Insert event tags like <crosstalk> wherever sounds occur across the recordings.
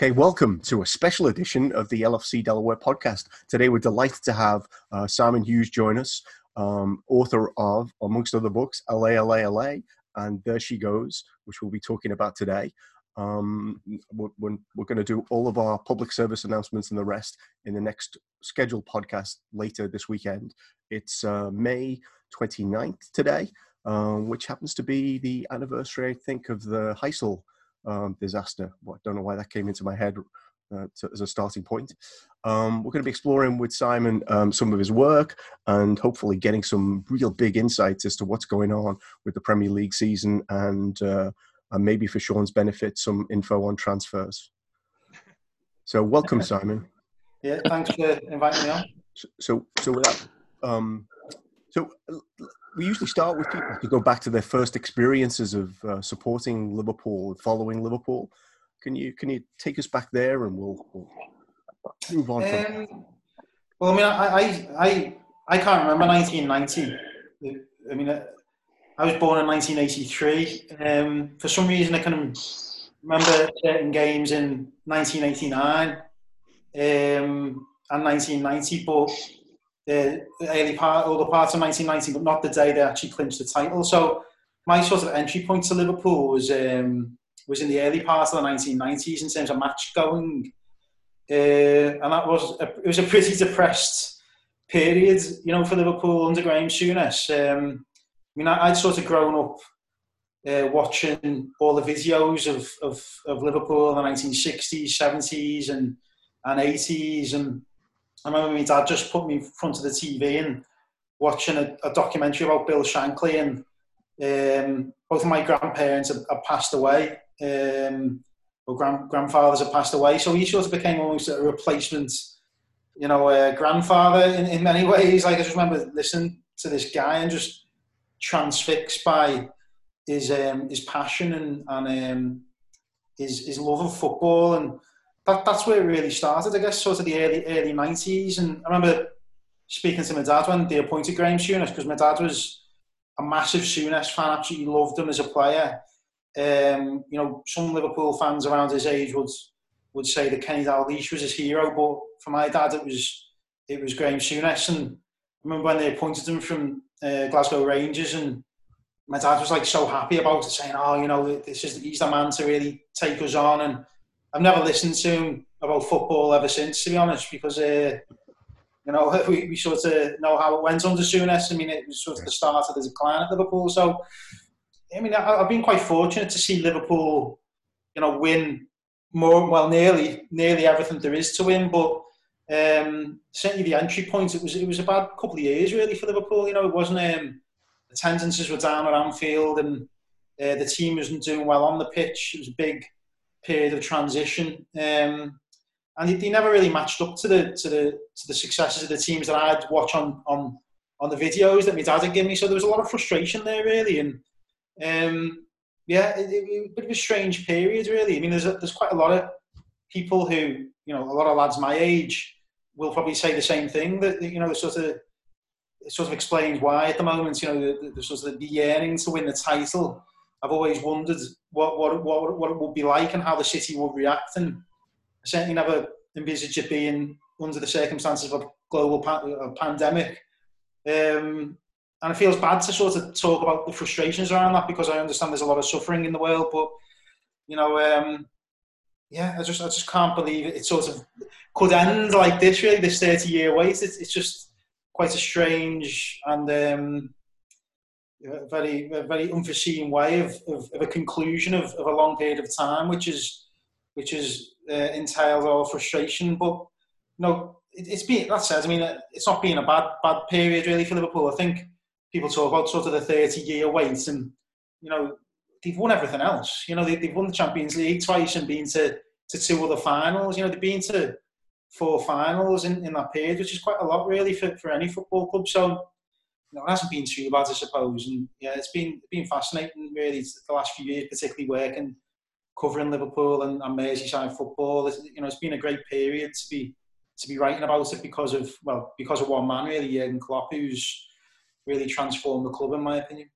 Okay, welcome to a special edition of the LFC Delaware podcast. Today, we're delighted to have uh, Simon Hughes join us, um, author of, amongst other books, Allez, Allez, Allez, and There She Goes, which we'll be talking about today. Um, we're, we're going to do all of our public service announcements and the rest in the next scheduled podcast later this weekend. It's uh, May 29th today, um, which happens to be the anniversary, I think, of the Heysel um, disaster. Well, I don't know why that came into my head uh, to, as a starting point. Um, we're going to be exploring with Simon um, some of his work and hopefully getting some real big insights as to what's going on with the Premier League season and, uh, and maybe for Sean's benefit, some info on transfers. So, welcome, Simon. Yeah, thanks for inviting me on. So, so, so without, um, so we usually start with people to go back to their first experiences of uh, supporting Liverpool, and following Liverpool. Can you can you take us back there, and we'll, we'll move on? Um, well, I mean, I, I I I can't remember 1990. I mean, I was born in 1983. Um, for some reason, I can remember certain games in 1989 um, and 1990, but the early part, all the parts of 1990, but not the day they actually clinched the title. So my sort of entry point to Liverpool was um, was in the early part of the 1990s in terms of match going, uh, and that was a, it was a pretty depressed period, you know, for Liverpool under Graham Souness. Um, I mean, I, would sort of grown up uh, watching all the videos of, of, of Liverpool in the 1960s, 70s, and and 80s, and I remember my dad just put me in front of the TV and watching a, a documentary about Bill Shankly and um, both of my grandparents have, have passed away. Um, or grand, grandfathers have passed away, so he sort of became almost a replacement, you know, uh, grandfather in, in many ways. Like I just remember listening to this guy and just transfixed by his um, his passion and and um, his his love of football and that, that's where it really started, I guess, sort of the early early nineties. And I remember speaking to my dad when they appointed Graham Souness because my dad was a massive Souness fan, absolutely loved him as a player. Um, you know, some Liverpool fans around his age would would say that Kenny Dalglish was his hero, but for my dad, it was it was Graham Souness. And I remember when they appointed him from uh, Glasgow Rangers, and my dad was like so happy about it, saying, "Oh, you know, this is he's the man to really take us on." And I've never listened to him about football ever since, to be honest, because uh, you know <laughs> we, we sort of know how it went under Souness. I mean, it was sort of the start of the decline at Liverpool. So, I mean, I, have been quite fortunate to see Liverpool, you know, win more, well, nearly, nearly everything there is to win. But um, certainly the entry point, it was it was a bad couple of years really for Liverpool. You know, it wasn't um, attendances were down at Anfield and uh, the team wasn't doing well on the pitch. It was a big period of transition. Um, and they, never really matched up to the to the to the successes of the teams that I'd watch on on on the videos that my dad had given me. So there was a lot of frustration there, really, and um, yeah, it, it, it was a bit of a strange period, really. I mean, there's a, there's quite a lot of people who you know, a lot of lads my age will probably say the same thing that you know, the sort of it sort of explains why at the moment, you know, the, the sort of the yearning to win the title I've always wondered what, what, what, what it would be like and how the city would react. And I certainly never envisaged it being under the circumstances of a global a pandemic. Um, and it feels bad to sort of talk about the frustrations around that because I understand there's a lot of suffering in the world. But, you know, um, yeah, I just I just can't believe it. It sort of could end like this, really, this 30 year wait. It's, it's just quite a strange and um, a very a very unforeseen way of, of, of a conclusion of, of, a long period of time, which is which is uh, entails all frustration. But you know, it, has been that says. I mean, it's not been a bad bad period really for Liverpool. I think people talk about sort of the thirty year wait, and you know, they've won everything else. You know, they, have won the Champions League twice and been to to two other finals. You know, they've been to four finals in, in that period, which is quite a lot really for, for any football club. So know, it hasn't been too bad, I suppose. And yeah, it's been been fascinating really the last few years, particularly working covering Liverpool and, and Merseyside football. It's, you know, it's been a great period to be to be writing about it because of well, because of one man really, Jurgen Klopp, who's really transformed the club in my opinion.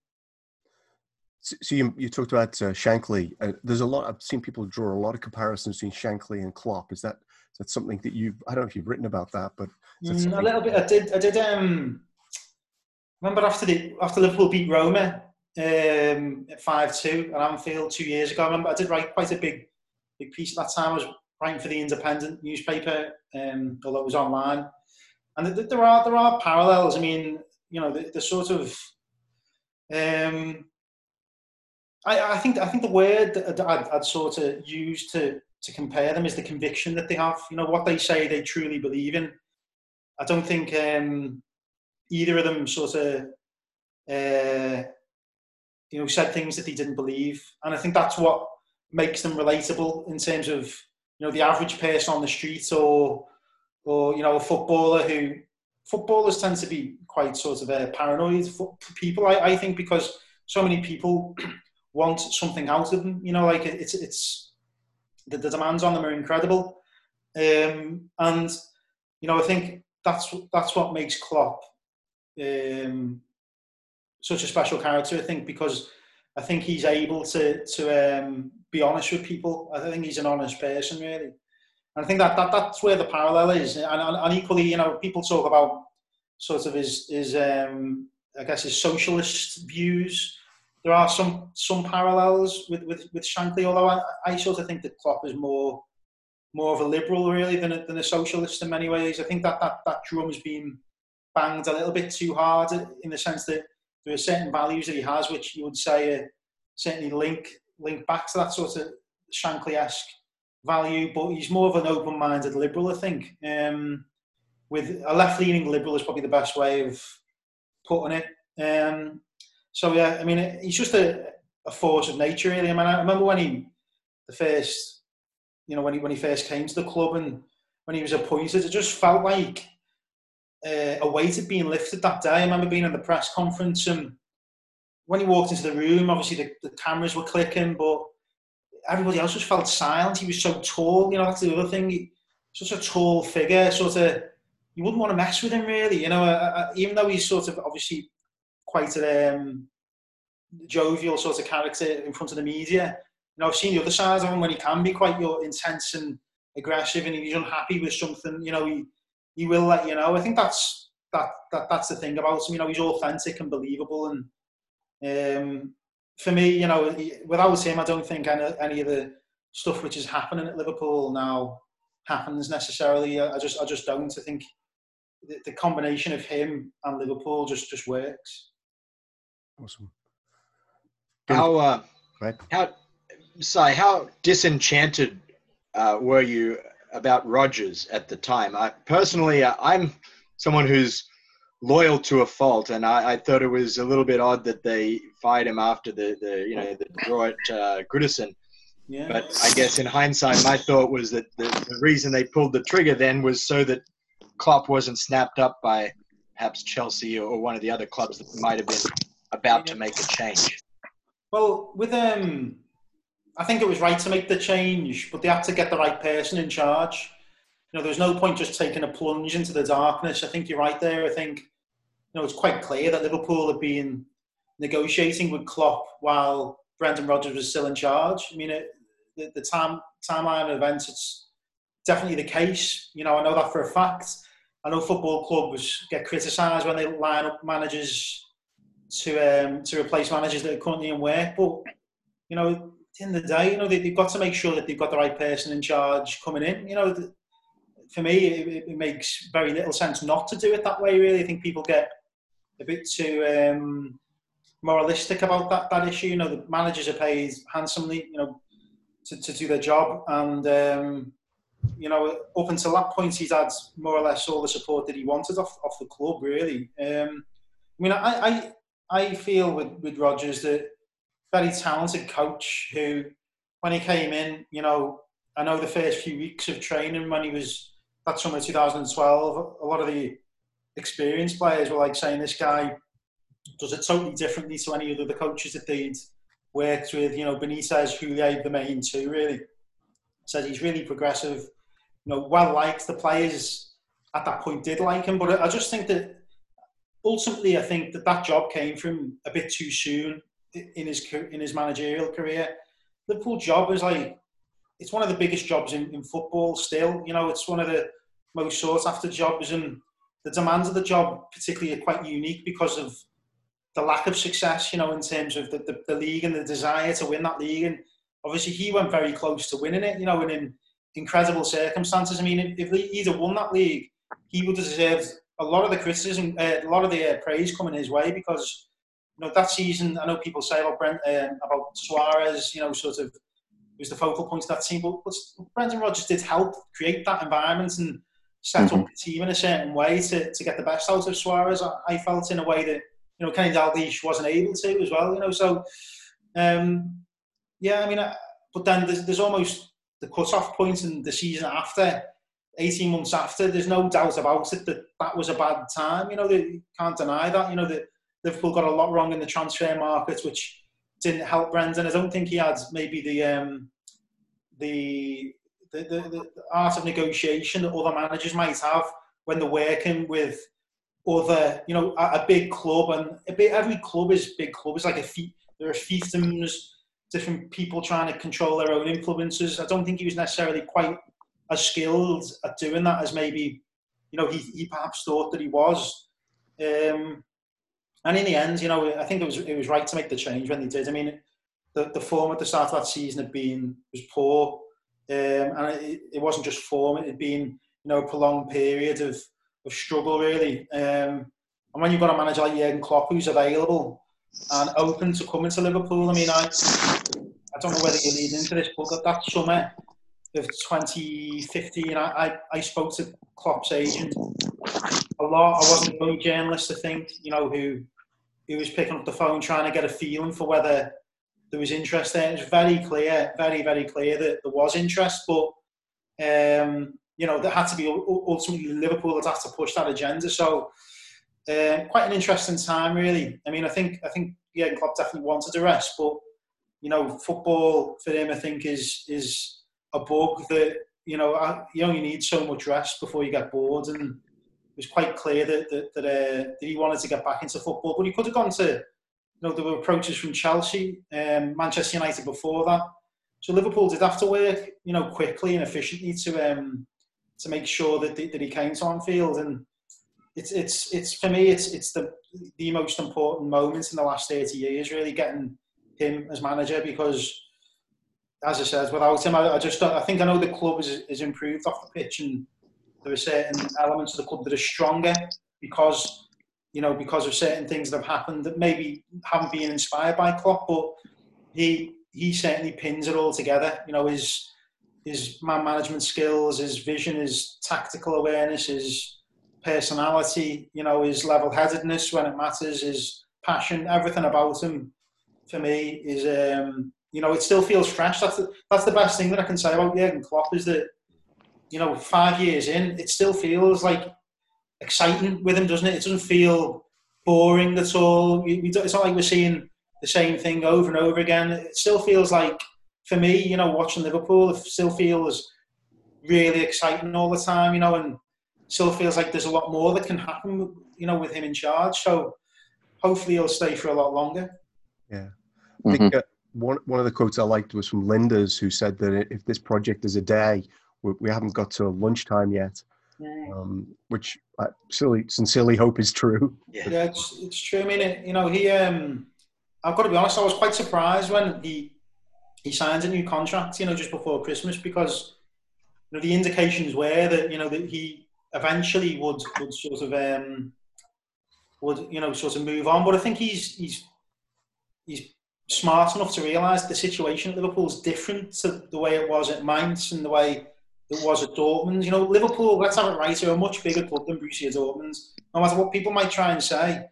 So you, you talked about uh, Shankly. Uh, there's a lot. I've seen people draw a lot of comparisons between Shankly and Klopp. Is that is that something that you've? I don't know if you've written about that, but mm, a little bit. I did. I did. Um, remember after the after Liverpool beat Roma um, at five two at Anfield two years ago. I remember I did write quite a big big piece at that time. I was writing for the Independent newspaper, um, although it was online. And there are there are parallels. I mean, you know, the, the sort of um, I, I think I think the word that I'd, I'd, sort of use to to compare them is the conviction that they have. You know what they say they truly believe in. I don't think um, either of them sort of uh, you know said things that they didn't believe, and I think that's what makes them relatable in terms of you know the average person on the street or or you know a footballer who footballers tend to be quite sort of uh, paranoid people. I, I think because so many people <clears throat> want something out of them. You know, like it's it's the, the demands on them are incredible, um, and you know I think that's that's what makes Klopp um, such a special character. I think because I think he's able to to um, be honest with people. I think he's an honest person, really. And I think that, that that's where the parallel is. And, and, equally, you know, people talk about sort of his his um, I guess his socialist views there are some some parallels with with, with Shankly, although I, I sort of think that Klopp is more more of a liberal really than a, than a socialist in many ways. I think that that that drum has been banged a little bit too hard in the sense that there are certain values that he has, which you would say uh, certainly link link back to that sort of Shankly-esque value. But he's more of an open-minded liberal, I think. Um, with a left-leaning liberal is probably the best way of putting it. Um, so yeah, I mean, he's just a, a force of nature, really. I mean, I remember when he, the first, you know, when he when he first came to the club and when he was appointed, it just felt like uh, a weight had been lifted that day. I remember being in the press conference and when he walked into the room, obviously the, the cameras were clicking, but everybody else just felt silent. He was so tall, you know, that's the other thing. He, such a tall figure, sort of, you wouldn't want to mess with him really, you know, uh, uh even though he's sort of obviously quite a um, jovial sort of character in front of the media. You know, I've seen the other side of him when he can be quite you know, intense and aggressive, and he's unhappy with something. You know, he he will let you know. I think that's that, that that's the thing about him. You know, he's authentic and believable, and um, for me, you know, without him, I don't think any, any of the stuff which is happening at Liverpool now happens necessarily. I just I just don't. I think the, the combination of him and Liverpool just just works. Awesome. How uh, how sorry, how disenchanted uh, were you about Rodgers at the time? I personally, uh, I'm someone who's loyal to a fault, and I, I, thought it was a little bit odd that they fired him after the, the you know the draw at uh, Goodison. Yeah. But I guess in hindsight, my thought was that the, the reason they pulled the trigger then was so that Klopp wasn't snapped up by perhaps Chelsea or one of the other clubs that might have been about to make a change? Well, with um, I think it was right to make the change, but they had to get the right person in charge. You know, there's no point just taking a plunge into the darkness. I think you're right there. I think you know it's quite clear that Liverpool had been negotiating with Klopp while Brendan Rodgers was still in charge. I mean, it, the, the time timeline of events, it's definitely the case. You know, I know that for a fact. I know football clubs get criticised when they line up managers to um, to replace managers that are currently in work. But you know, at the day, you know, they, have got to make sure that they've got the right person in charge coming in. You know, for me, it, it, makes very little sense not to do it that way. Really, I think people get a bit too um, moralistic about that that issue. You know, the managers are paid handsomely. You know, to, to do their job and. Um, you know, up until that point, he's had more or less all the support that he wanted off, off the club, really. Um, I mean, I, I, I feel with, with Rodgers that very talented coach who, when he came in, you know, I know the first few weeks of training when he was that summer 2012, a lot of the experienced players were like saying this guy does it totally differently to any of the coaches that they'd worked with. You know, Benitez, Houllier, the main two really said he's really progressive. You know, well liked. The players at that point did like him, but I just think that ultimately, I think that that job came from a bit too soon. In his in his managerial career. Liverpool job is like it's one of the biggest jobs in, in football. Still, you know, it's one of the most sought after jobs, and the demands of the job, particularly, are quite unique because of the lack of success. You know, in terms of the, the, the league and the desire to win that league, and obviously he went very close to winning it. You know, and in incredible circumstances. I mean, if, he'd have won that league, he would have deserved a lot of the criticism, uh, a lot of the uh, praise coming his way because you know that season. I know people say about Brent, um, about Suarez, you know, sort of was the focal point of that team, but, but Brendan Rodgers did help create that environment and set mm-hmm. up the team in a certain way to, to get the best out of Suarez. I, I felt in a way that you know Kenny Dalglish wasn't able to as well. You know, so um, yeah, I mean, uh, but then there's, there's almost the cut-off point in the season after 18 months after, there's no doubt about it that that was a bad time. You know, they can't deny that. You know, that Liverpool got a lot wrong in the transfer market, which didn't help Brendan. I don't think he had maybe the um, the, the, the, the art of negotiation that other managers might have when they're working with other, you know, a, a big club. And a bit, every club is big club. It's like a fee, there are fiefdoms, different people trying to control their own influences. I don't think he was necessarily quite as skilled at doing that as maybe you know he, he perhaps thought that he was. Um, and in the end, you know, I think it was it was right to make the change when they did. I mean, the, the form at the start of that season had been was poor, um, and it, it wasn't just form; it had been you know a prolonged period of of struggle really. Um, and when you've got a manager like Jurgen Klopp who's available and open to coming to Liverpool, I mean, I I don't know whether you're leading into this, but that summer of 2015, I, I, I spoke to Klopp's agent a lot. I wasn't the only journalist, I think, you know, who who was picking up the phone trying to get a feeling for whether there was interest there. It was very clear, very, very clear that there was interest, but um, you know, there had to be ultimately Liverpool that had to push that agenda. So uh, quite an interesting time, really. I mean, I think I think yeah, Klopp definitely wanted a rest, but you know, football for him, I think, is is a bug that you know you only need so much rest before you get bored, and was quite clear that that, that, uh, that he wanted to get back into football. But he could have gone to, you know, there were approaches from Chelsea, um, Manchester United before that. So Liverpool did have to work, you know, quickly and efficiently to um, to make sure that that he came to Anfield. And it's it's it's for me, it's it's the the most important moment in the last thirty years, really getting him as manager because as I said, without him, I, just I think I know the club is, is improved off the pitch, and there are certain elements of the club that are stronger because you know because of certain things that have happened that maybe haven't been inspired by Klopp, but he he certainly pins it all together. You know his his man management skills, his vision, his tactical awareness, his personality, you know, his level headedness when it matters, his passion, everything about him for me is um, you know, it still feels fresh. That's the, that's the best thing that I can say about Jurgen Klopp is that, you know, five years in, it still feels like exciting with him, doesn't it? It doesn't feel boring at all. It's not like we're seeing the same thing over and over again. It still feels like, for me, you know, watching Liverpool, it still feels really exciting all the time, you know, and still feels like there's a lot more that can happen, you know, with him in charge. So hopefully he'll stay for a lot longer. Yeah. I think mm-hmm. uh, one one of the quotes I liked was from Lijnders, who said that if this project is a day, we, we haven't got to lunchtime yet, um, which I silly, sincerely hope is true. Yeah, yeah it's, it's true. I mean, it, you know, he. Um, I've got to be honest. I was quite surprised when he he signed a new contract. You know, just before Christmas, because you know the indications were that you know that he eventually would would sort of um, would you know sort of move on. But I think he's he's he's smart enough to realise the situation at Liverpool is different to the way it was at Mainz and the way it was at Dortmund. You know, Liverpool, let's have it right, are a much bigger club than Borussia Dortmund. No matter what people might try and say,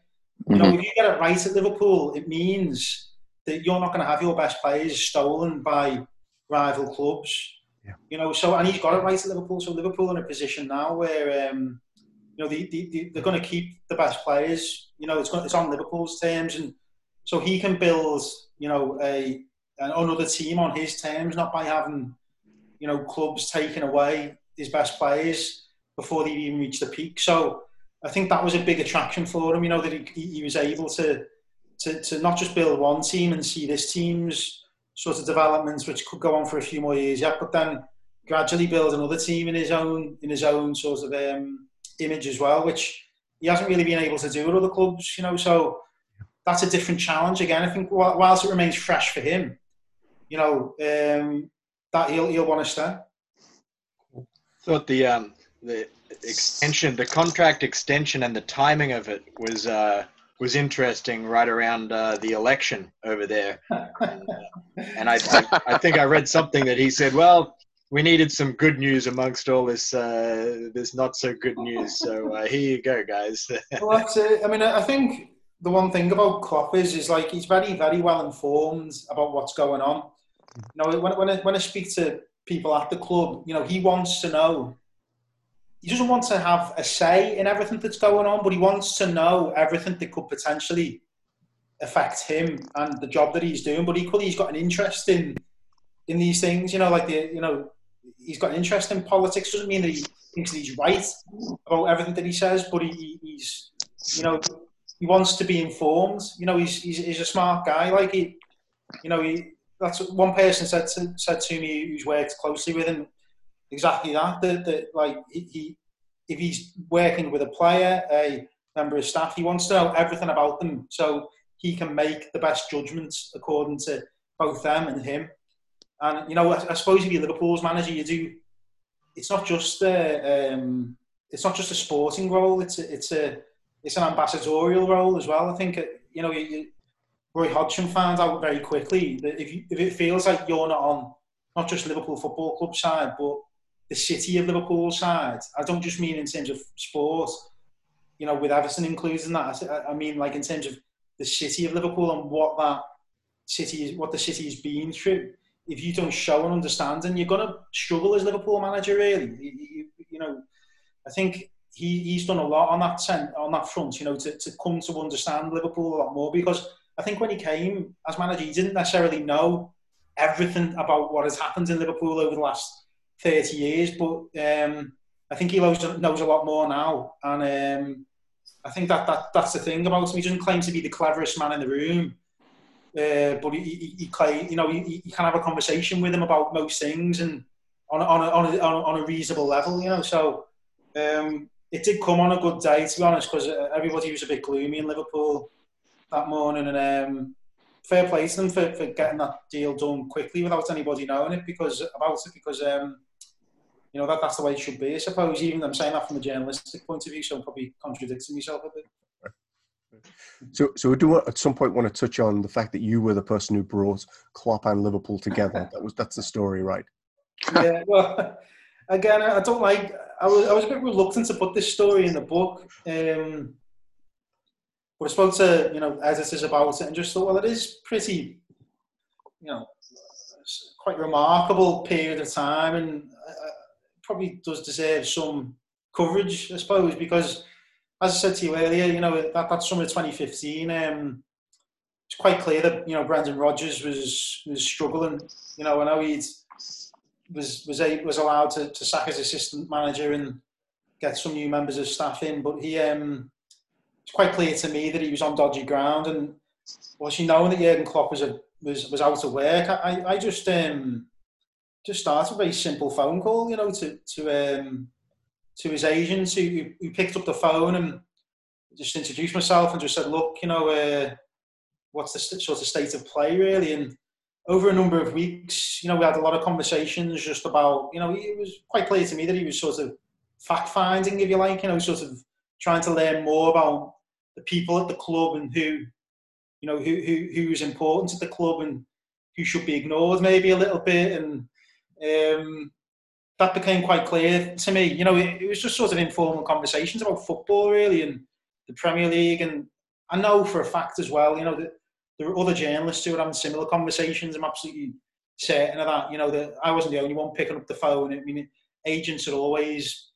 you know, mm-hmm. if you get it right at Liverpool, it means that you're not going to have your best players stolen by rival clubs. Yeah. You know, so and he's got it right at Liverpool. So Liverpool in a position now where um, you know they, they, they're going to keep the best players. You know, it's it's on Liverpool's terms, and so he can build, you know, a another team on his terms, not by having, you know, clubs taking away his best players before they even reached the peak. So I think that was a big attraction for him. You know that he, he was able to to, to not just build one team and see this team's sort of developments, which could go on for a few more years yet, but then gradually build another team in his own in his own sort of um, image as well, which he hasn't really been able to do at other clubs, you know. So that's a different challenge again. I think whilst it remains fresh for him, you know, um, that he'll he'll want to stay. Thought the um, the extension, the contract extension, and the timing of it was uh, was interesting. Right around uh, the election over there, and, <laughs> uh, and I, I, I think I read something that he said, well. We needed some good news amongst all this uh, this not so good news. So uh, here you go, guys. <laughs> well, that's it. I mean, I think the one thing about Klopp is, is like he's very, very well informed about what's going on. You know, when, when, I, when I speak to people at the club, you know, he wants to know he doesn't want to have a say in everything that's going on, but he wants to know everything that could potentially affect him and the job that he's doing. But equally, he's got an interest in in these things. You know, like the you know, he's got an interest in politics. Doesn't mean that he thinks that he's right about everything that he says, but he, he's you know he wants to be informed. You know, he's he's, he's a smart guy. Like he, you know, he that's what one person said to said to me who's worked closely with him exactly that. That, that like he, if he's working with a player, a member of staff, he wants to know everything about them so he can make the best judgments according to both them and him. And you know, I, I suppose if you're Liverpool's manager, you do. It's not just a, um, it's not just a sporting role. It's a, it's a it's an ambassadorial role as well. I think you know you, Roy Hodgson found out very quickly that if you, if it feels like you're not on not just Liverpool Football Club side, but the city of Liverpool side. I don't just mean in terms of sport, you know, with Everton included in that. I, mean like in terms of the city of Liverpool and what that city is, what the city has been through. If you don't show an understanding, you're going to struggle as Liverpool manager. Really, you, you, know, I think he, he's done a lot on that on that front. You know, to, to come to understand Liverpool a lot more because I think when he came as manager, he didn't necessarily know everything about what has happened in Liverpool over the last 30 years, but um, I think he knows, knows a lot more now. And um, I think that, that that's the thing about him. He doesn't claim to be the cleverest man in the room, uh, but he, he, he claim, you know, you, can have a conversation with him about most things and on, on, a, on, a, on a reasonable level, you know. So um, it did come on a good day, to be honest, because uh, everybody was a bit gloomy in Liverpool that morning. And um, fair play to them for, for getting that deal done quickly without anybody knowing it because about it because um, you know, that, that's the way it should be, I suppose. Even I'm saying that from a journalistic point of view, so I'm probably contradicting myself a bit. So, so we do at some point want to touch on the fact that you were the person who brought Klopp and Liverpool together. <laughs> that was that's the story, right? yeah. Well, again, I don't like. I was I was a bit reluctant to put this story in the book, um, but I to you know editors about it and just thought, well, it is pretty, you know, quite remarkable period of time, and probably does deserve some coverage, I suppose, because as I said to you earlier, you know that that summer of 2015, um, it's quite clear that you know Brendan Rodgers was was struggling. You know, I know he was was a, was allowed to, to sack his assistant manager and get some new members of staff in, but he um, it's quite clear to me that he was on dodgy ground. And was he knowing that Jurgen Klopp was a, was was out of work? I I just um, just started a very simple phone call, you know, to to um, to his agent who, who picked up the phone and just introduced myself and just said, look, you know, uh, what's the sort of state of play really? And over a number of weeks, you know, we had a lot of conversations just about, you know, it was quite clear to me that he was sort of fact finding, if you like, you know, sort of trying to learn more about the people at the club and who, you know, who who who was important at the club and who should be ignored maybe a little bit and um, that became quite clear to me. You know, it, it, was just sort of informal conversations about football, really, and the Premier League. And I know for a fact as well, you know, that there are other journalists who are having similar conversations. I'm absolutely certain of that. You know, that I wasn't the only one picking up the phone. I mean, agents are always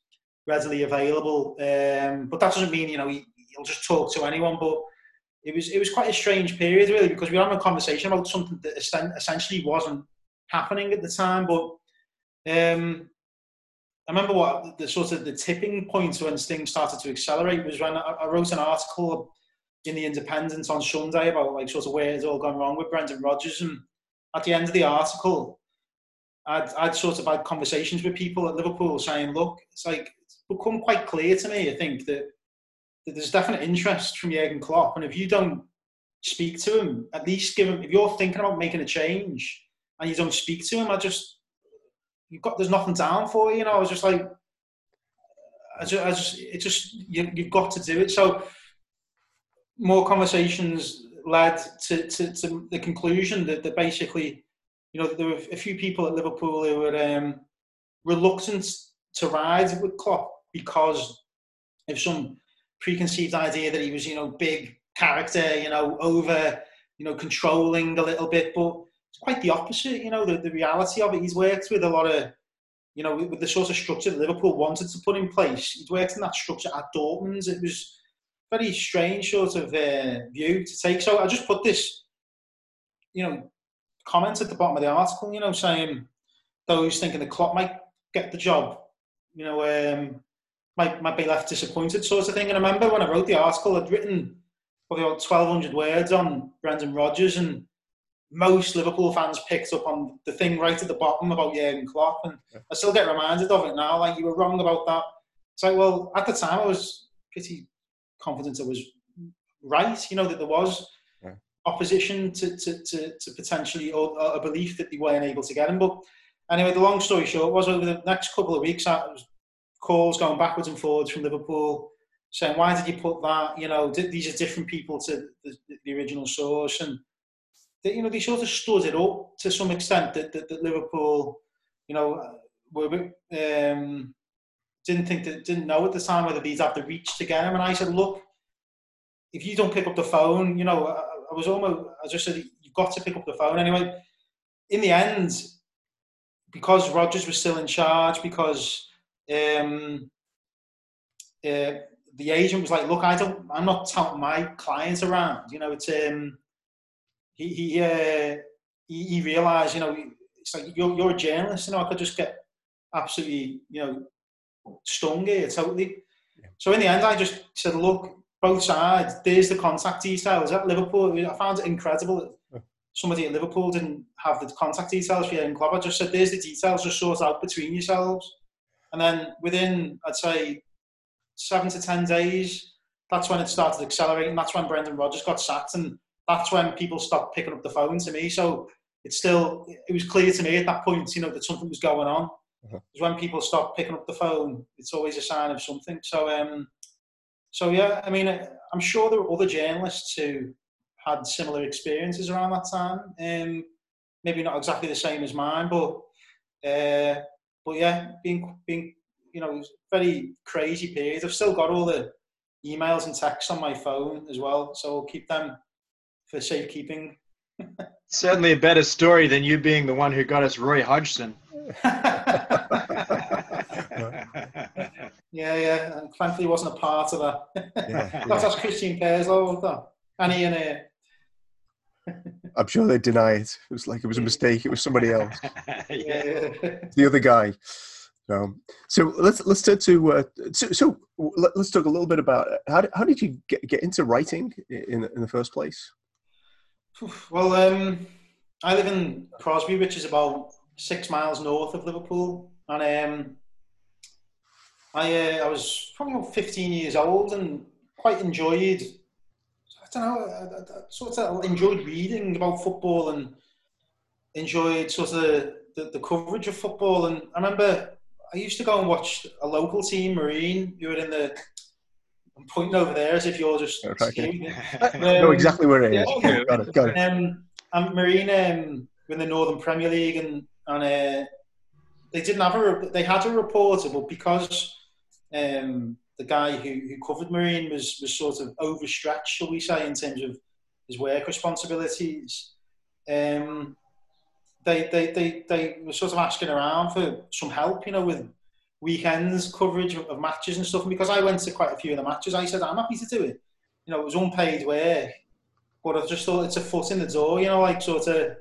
readily available, um, but that doesn't mean you know you'll just talk to anyone. But it was it was quite a strange period, really, because we were having a conversation about something that essentially wasn't happening at the time. But um, I remember what the sort of the tipping point when things started to accelerate was when I, I wrote an article in the Independent on Sunday about like sort of where it's all gone wrong with Brendan Rodgers. And at the end of the article, I'd, I'd sort of had conversations with people at Liverpool saying, look, it's like become quite clear to me, I think, that, that there's definite interest from Jurgen Klopp. And if you don't speak to him, at least give him, if you're thinking about making a change and you don't speak to him, I just, you've got, there's nothing down for you, you know, I was just like, I just, I just it just, you, you've got to do it. So, more conversations led to, to, to the conclusion that, that basically, you know, there were a few people at Liverpool who were um, reluctant to ride with Klopp because of some preconceived idea that he was, you know, big character, you know, over, you know, controlling a little bit. But it's quite the opposite, you know, the, the reality of it. He's worked with a lot of, you know, with the sort of structure that Liverpool wanted to put in place. He's worked in that structure at Dortmund. It was very strange sort of uh, view to take. So I just put this, you know, comment at the bottom of the article, you know, saying those thinking the Klopp might get the job, you know, um, might, might be left disappointed sort of thing. And I remember when I wrote the article, I'd written probably about 1,200 words on Brendan Rodgers and most Liverpool fans picked up on the thing right at the bottom about Jurgen Klopp. And I still get reminded of it now, like you were wrong about that. It's like, well, at the time I was pretty confident I was right. You know that there was yeah. opposition to, to, to, to potentially a belief that they weren't able to get him. But anyway, the long story short was over the next couple of weeks, I was calls going backwards and forwards from Liverpool saying, "Why did you put that? You know, these are different people to the, the original source." And they, you know, they sort of stood it up to some extent that, that, that Liverpool, you know, were um, didn't think that didn't know at the time whether they'd have the reach to get him. And I said, look, if you don't pick up the phone, you know, I, I was almost I just said you've got to pick up the phone anyway. In the end, because Rodgers was still in charge, because um, uh, the agent was like, look, I don't, I'm not touting my clients around. You know, it's um, he he, uh, he he realised, you know, it's like you're you're a journalist. You know, I could just get absolutely, you know, stung here totally. Yeah. So in the end, I just said, look, both sides. There's the contact details at Liverpool. I found it incredible that somebody at Liverpool didn't have the contact details for your club. I just said, there's the details. Just sort out between yourselves. And then within, I'd say, seven to ten days, that's when it started accelerating. That's when Brendan Rodgers got sacked, and that's when people stopped picking up the phone to me. So it's still, it was clear to me at that point, you know, that something was going on. Uh-huh. Because when people stop picking up the phone, it's always a sign of something. So, um, so yeah, I mean, I'm sure there were other journalists who had similar experiences around that time. Um, maybe not exactly the same as mine, but uh, but yeah, being being you know, very crazy period. I've still got all the emails and texts on my phone as well, so I'll keep them for safekeeping. <laughs> Certainly a better story than you being the one who got us Roy Hodgson. <laughs> yeah, yeah. And thankfully, wasn't a part of that. yeah, <laughs> That's yeah. Christian Purslow, though. And he and uh... I'm sure they deny it. It was like it was a mistake. It was somebody else. <laughs> yeah. The other guy. Um, so let's let's turn to uh, so, so let's talk a little bit about how did, how did you get, get into writing in in the first place? <sighs> Well, um, I live in Crosby, which is about six miles north of Liverpool, and um, I uh, I was probably about 15 years old and quite enjoyed. I don't know, I, I, sort of enjoyed reading about football and enjoyed sort of the, the coverage of football. And I remember I used to go and watch a local team, Marine, who were in the. I'm pointing over there as if you're just. Okay. <laughs> um, know exactly where it is. Yeah, got it. Got it. Um, I'm Marine um, in the Northern Premier League, and and uh, they didn't have a. They had a reporter, but because um, the guy who, who covered Marine was was sort of overstretched, shall we say, in terms of his work responsibilities. Um, they, they, they, they were sort of asking around for some help, you know, with weekends coverage of matches and stuff. And because I went to quite a few of the matches, I said, I'm happy to do it. You know, it was unpaid work, but I just thought it's a foot in the door, you know, like sort of,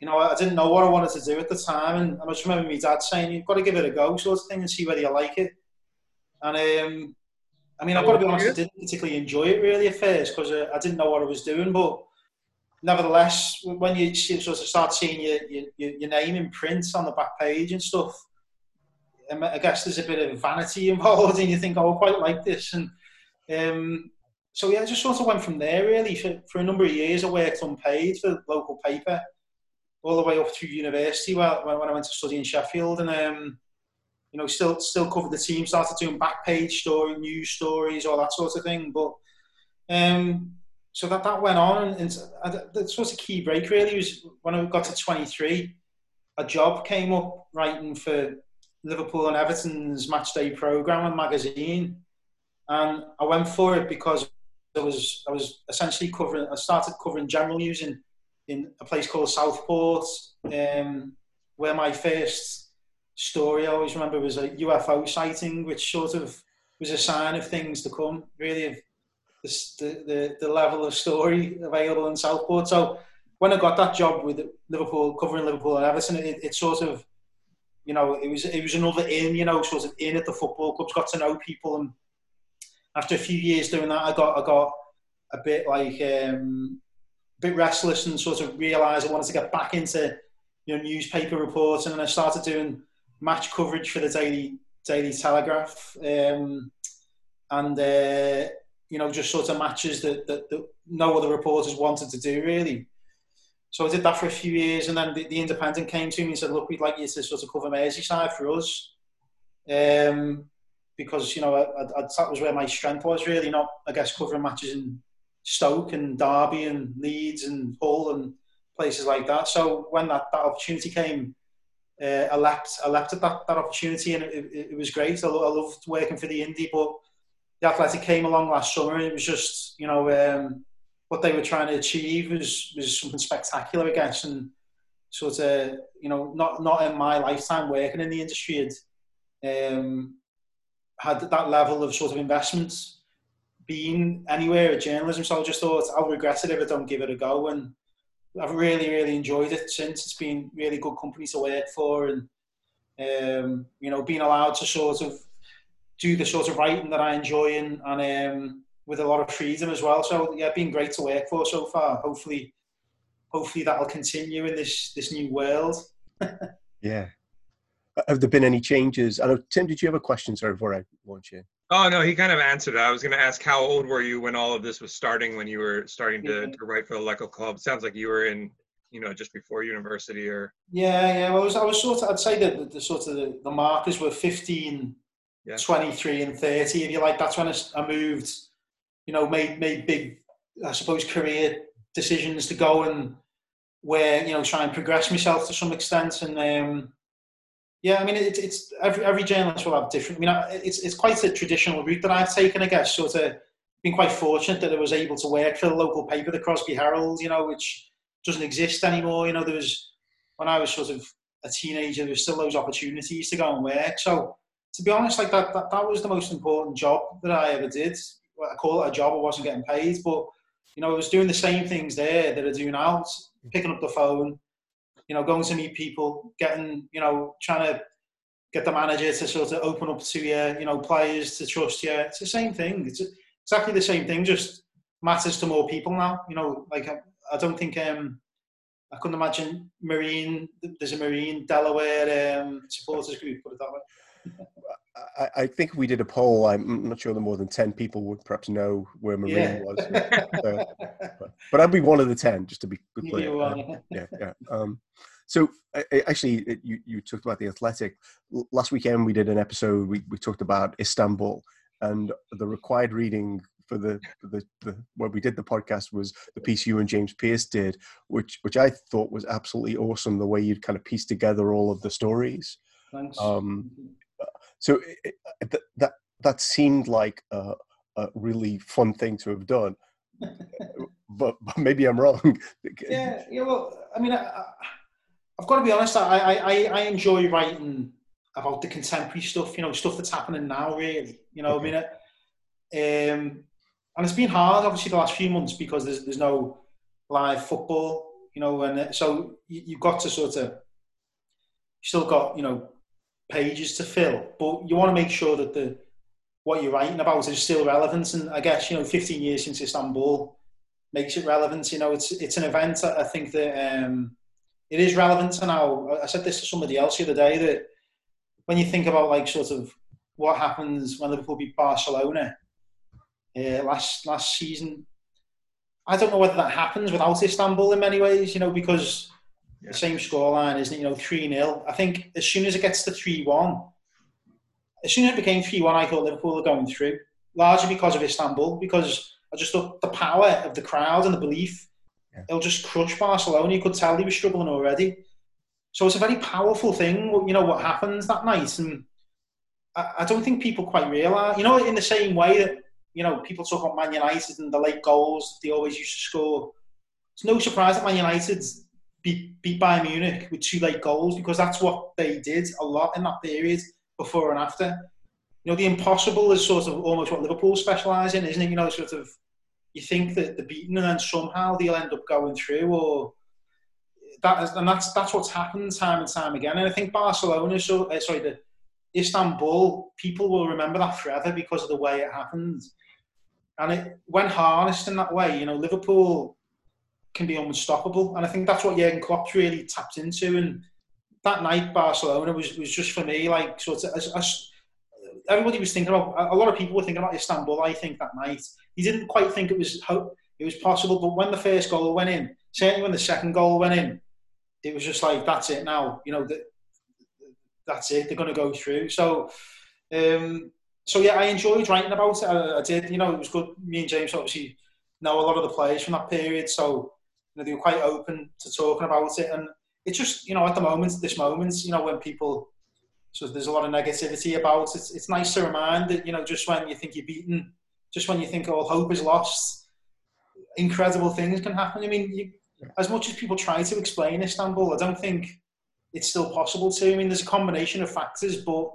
you know, I didn't know what I wanted to do at the time. And I just remember my dad saying, you've got to give it a go, sort of thing, and see whether you like it. And um, I mean, I've got to be honest, I didn't particularly enjoy it really at first because uh, I didn't know what I was doing. But nevertheless, when you sort of start seeing your, your, your name in print on the back page and stuff, um, I guess there's a bit of vanity <laughs> involved, and you think, oh, I quite like this. And um, so, yeah, I just sort of went from there really. For, for a number of years, I worked unpaid for local paper all the way up through university when, when I went to study in Sheffield. And um, you know, still still covered the team, started doing back page story, news stories, all that sort of thing. But um, so that that went on, and, and sort of key break really was when I got to 23. A job came up writing for Liverpool and Everton's match day program and magazine, and I went for it because I was I was essentially covering. I started covering general news in in a place called Southport, um, where my first story I always remember was a UFO sighting, which sort of was a sign of things to come, really, of the, the, the level of story available in Southport. So when I got that job with Liverpool, covering Liverpool and Everton, it, it sort of, you know, it was it was another in, you know, sort of in at the football clubs, got to know people, and after a few years doing that, I got I got a bit like um, a bit restless and sort of realised I wanted to get back into you know newspaper reporting, and I started doing match coverage for the Daily Daily Telegraph, um, and uh, you know just sort of matches that, that, that, no other reporters wanted to do really. So I did that for a few years, and then the, the Independent came to me and said, "Look, we'd like you to sort of cover Merseyside for us." Um, because you know I, I, that was where my strength was really not I guess covering matches in Stoke and Derby and Leeds and Hull and places like that. So when that, that opportunity came, uh, I leapt, I leapt at that, that opportunity and it, it, it was great. I, I, loved working for the Indy, but the Athletic came along last summer and it was just, you know, um, what they were trying to achieve was, was something spectacular, I guess. And sort of, you know, not, not in my lifetime working in the industry had, um, had that level of sort of investment been anywhere at journalism. So I just thought I'll regret it if I don't give it a go. And I've really, really enjoyed it since. It's been really good company to work for, and um, you know, being allowed to sort of do the sort of writing that I enjoy and, and um, with a lot of freedom as well. So yeah, been great to work for so far. Hopefully, hopefully that'll continue in this this new world. <laughs> yeah. Have there been any changes? I know Tim. Did you have a question? Sorry, before I launch you. Oh no, he kind of answered it. I was going to ask how old were you when all of this was starting? When you were starting to, mm-hmm. to write for the Leco Club? Sounds like you were in, you know, just before university or. Yeah, yeah. Well, I was, I was sort of. I'd say that the, the sort of the, the, markers were 15, yeah. 23, and 30. If you like, that's when I, I moved. You know, made made big, I suppose, career decisions to go and where you know try and progress myself to some extent and. um yeah, I mean, it's it's every every journalist will have different. I mean, it's it's quite a traditional route that I've taken, I guess. Sort of been quite fortunate that I was able to work for the local paper, the Crosby Herald, you know, which doesn't exist anymore. You know, there was when I was sort of a teenager, there was still those opportunities to go and work. So to be honest, like that, that, that was the most important job that I ever did. I call it a job. I wasn't getting paid, but you know, I was doing the same things there that I do now, picking up the phone, you know, going to meet people, getting, you know, trying to get the manager to sort of open up to you, you know, players to trust you. It's the same thing. It's exactly the same thing, just matters to more people now. You know, like I, I don't think um, I couldn't imagine Marine. There's a Marine Delaware um, supporters group. Put it that way. <laughs> I, I, think if we did a poll, I'm not sure that more than ten people would perhaps know where Marine yeah. was. so, but, but, I'd be one of the ten, just to be <laughs> clear. Um, yeah, yeah. Um, so actually, you, you talked about the athletic. Last weekend we did an episode. We, we talked about Istanbul and the required reading for the, for the, the where we did the podcast was the piece you and James Pearce did, which which I thought was absolutely awesome. The way you'd kind of piece together all of the stories. Thanks. Um, so it, it, uh, that that seemed like a, a really fun thing to have done. <laughs> Uh, but, but, maybe I'm wrong. <laughs> yeah, yeah. Well, I mean, I, I've got to be honest. I, I, I enjoy writing about the contemporary stuff. You know, stuff that's happening now. Really, you know. Okay. I mean, It, um, and it's been hard, obviously, the last few months because there's there's no live football. You know, and so you, you've got to sort of still got you know pages to fill, but you want to make sure that the what you're writing about is still relevant. And I guess you know, 15 years since Istanbul makes it relevant. You know, it's it's an event. I think that um, it is relevant to now. I said this to somebody else the other day that when you think about like sort of what happens when Liverpool beat Barcelona uh, last last season, I don't know whether that happens without Istanbul in many ways. You know, because yeah. the same scoreline, isn't it? You know, three 0 I think as soon as it gets to three one, as soon as it became three one, I thought Liverpool were going through, largely because of Istanbul. Because I just thought the power of the crowd and the belief, yeah. it'll just crush Barcelona. You could tell they were struggling already. So it's a very powerful thing, you know, what happens that night. And I, I don't think people quite realise, you know, in the same way that, you know, people talk about Man United and the late goals they always used to score. It's no surprise that Man United beat, beat Bayern Munich with two late goals because that's what they did a lot in that period before and after. You know, the impossible is sort of almost what Liverpool specialise in, isn't it? You know, sort of you think that the beaten and then somehow they'll end up going through or that is, and that's that's what's happened time and time again. And I think Barcelona, so uh, sorry, the Istanbul, people will remember that forever because of the way it happened. And it, when harnessed in that way, you know, Liverpool can be unstoppable. And I think that's what Jurgen Klopp really tapped into. And that night, Barcelona was, was just for me like sort of as, as everybody was thinking about. A lot of people were thinking about Istanbul. I think that night, he didn't quite think it was it was possible. But when the first goal went in, certainly when the second goal went in, it was just like that's it now. You know that that's it. They're going to go through. So. Um, so yeah, I enjoyed writing about it. I, I, did. You know, it was good. Me and James obviously know a lot of the players from that period, so you know they were quite open to talking about it. And it's just you know at the moment, this moment, you know when people so there's a lot of negativity about it. It's, nice to remind that you know just when you think you're beaten, just when you think all hope is lost, incredible things can happen. I mean, you, as much as people try to explain Istanbul, I don't think it's still possible to. I mean, there's a combination of factors, but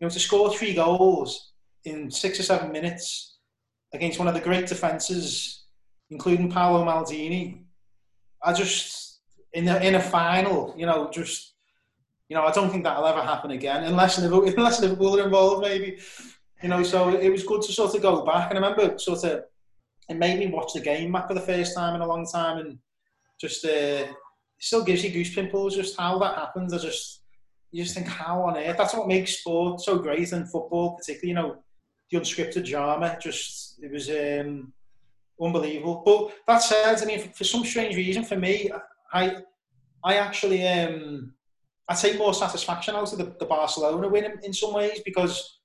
you know, to score three goals in six or seven minutes against one of the great defences, including Paolo Maldini, I just in a, in a final, you know, just you know, I don't think that'll ever happen again unless Liverpool, <laughs> unless Liverpool are involved, maybe. You know, so it was good to sort of go back, and I remember sort of it made me watch the game back for the first time in a long time, and just uh, still gives you goose pimples just how that happens. I just you just think how on earth that's what makes sport so great and football particularly. You know, the unscripted drama. Just it was um, unbelievable. But that said, I mean, for some strange reason, for me, I I actually um, I take more satisfaction out of the, the Barcelona win in, in some ways because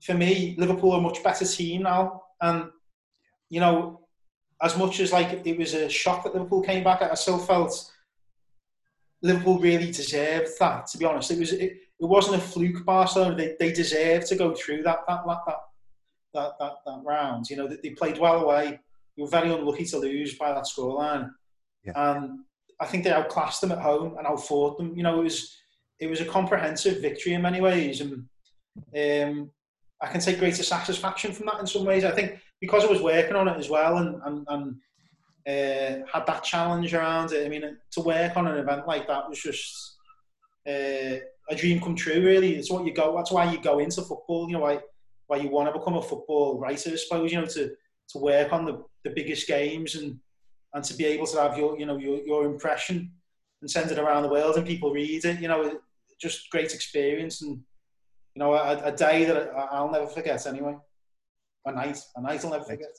for me, Liverpool are a much better team now, and you know as much as like it was a shock that Liverpool came back, I still felt Liverpool really deserved that. To be honest, it was it, it wasn't a fluke. Barcelona they, they deserved to go through that that that that that, that, that round. You know they, they played well away. They were very unlucky to lose by that scoreline, yeah. and I think they outclassed them at home and outfought them. You know it was it was a comprehensive victory in many ways, and um, I can take greater satisfaction from that in some ways. I think because I was working on it as well and, and, and uh, had that challenge around it. I mean, to work on an event like that was just uh, a dream come true. Really, it's what you go. That's why you go into football. You know, why why you want to become a football writer, I suppose. You know, to to work on the, the biggest games and and to be able to have your you know your your impression and send it around the world and people read it. You know, just great experience and you know a, a day that I'll never forget. Anyway a night, a night I'll never forget.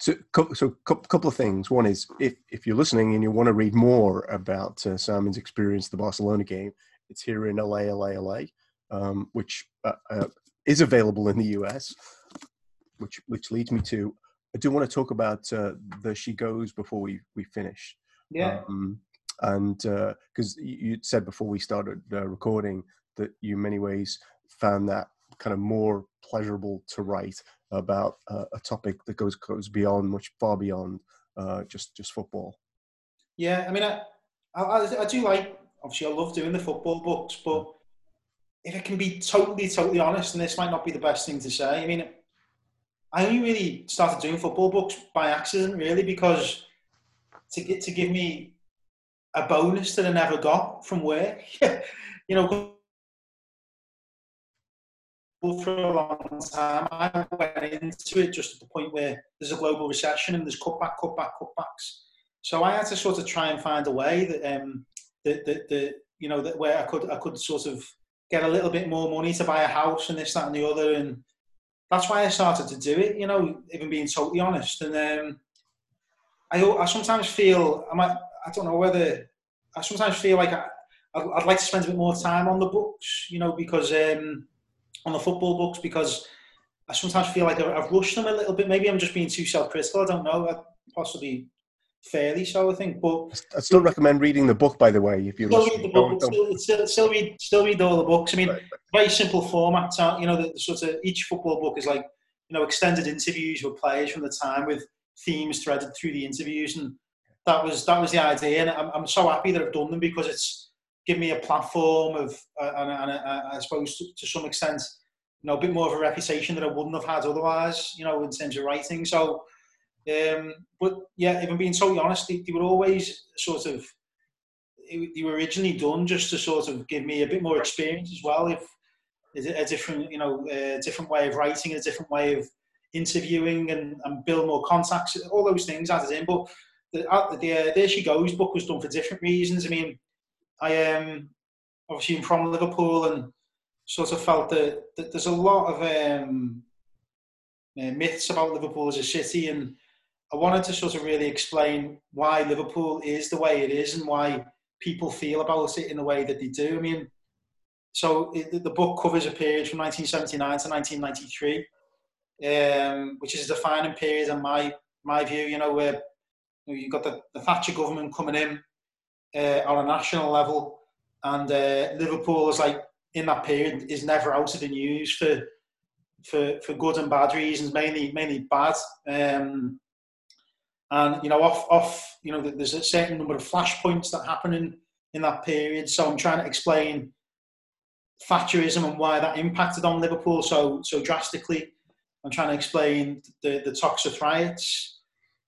So, so a couple of things. One is if, if you're listening and you want to read more about uh, Simon's experience the Barcelona game, it's here in Allez, Allez, Allez, um, which uh, uh, is available in the US. Which which leads me to I do want to talk about uh, There She Goes before we we finish. Yeah. Um, and because uh, you said before we started uh, recording that you in many ways found that kind of more pleasurable to write about uh, a topic that goes goes beyond, much far beyond uh, just just football. Yeah, I mean, I, I, I do like. Obviously, I love doing the football books, but if I can be totally totally honest, and this might not be the best thing to say, I mean, I only really started doing football books by accident, really, because to get to give me a bonus that I never got from work. <laughs> you know, for a long time. I went into it just at the point where there's a global recession and there's cutback, cutback, cutbacks. So I had to sort of try and find a way that um, that, that, that you know that where I could I could sort of get a little bit more money to buy a house and this that and the other and that's why I started to do it. You know, even being totally honest. And um, I I sometimes feel I might I don't know whether I sometimes feel like I, I'd like to spend a bit more time on the books. You know, because um, on the football books because I sometimes feel like I've rushed them a little bit. Maybe I'm just being too self-critical. I don't know. I Possibly fairly so, I think. But I still recommend reading the book, by the way. If you still read the book, still, still, still, read, still read all the books. I mean, right. very simple format. You know, the, the sort of each football book is like you know extended interviews with players from the time with themes threaded through the interviews, and that was that was the idea. And I'm, I'm so happy that I've done them because it's given me a platform of, uh, and, and uh, I suppose to, to some extent, you know, a bit more of a reputation that I wouldn't have had otherwise. You know, in terms of writing. So um, but yeah, if I'm being totally honest, they, they were always sort of they were originally done just to sort of give me a bit more experience as well. If a different, you know, a different way of writing, a different way of interviewing, and, and build more contacts, all those things added in. But the, uh, the uh, There She Goes book was done for different reasons. I mean, I am um, obviously from Liverpool and sort of felt that, that there's a lot of um, uh, myths about Liverpool as a city and I wanted to sort of really explain why Liverpool is the way it is and why people feel about it in the way that they do. I mean, so it, the book covers a period from 1979 to 1993, um, which is a defining period in my my view. You know, where you've got the, the Thatcher government coming in uh, on a national level, and uh, Liverpool is like in that period is never out of the news for for for good and bad reasons, mainly mainly bad. Um, and you know, off off, you know, there's a certain number of flashpoints that happen in in that period. So I'm trying to explain Thatcherism and why that impacted on Liverpool so so drastically. I'm trying to explain the the Toxteth riots.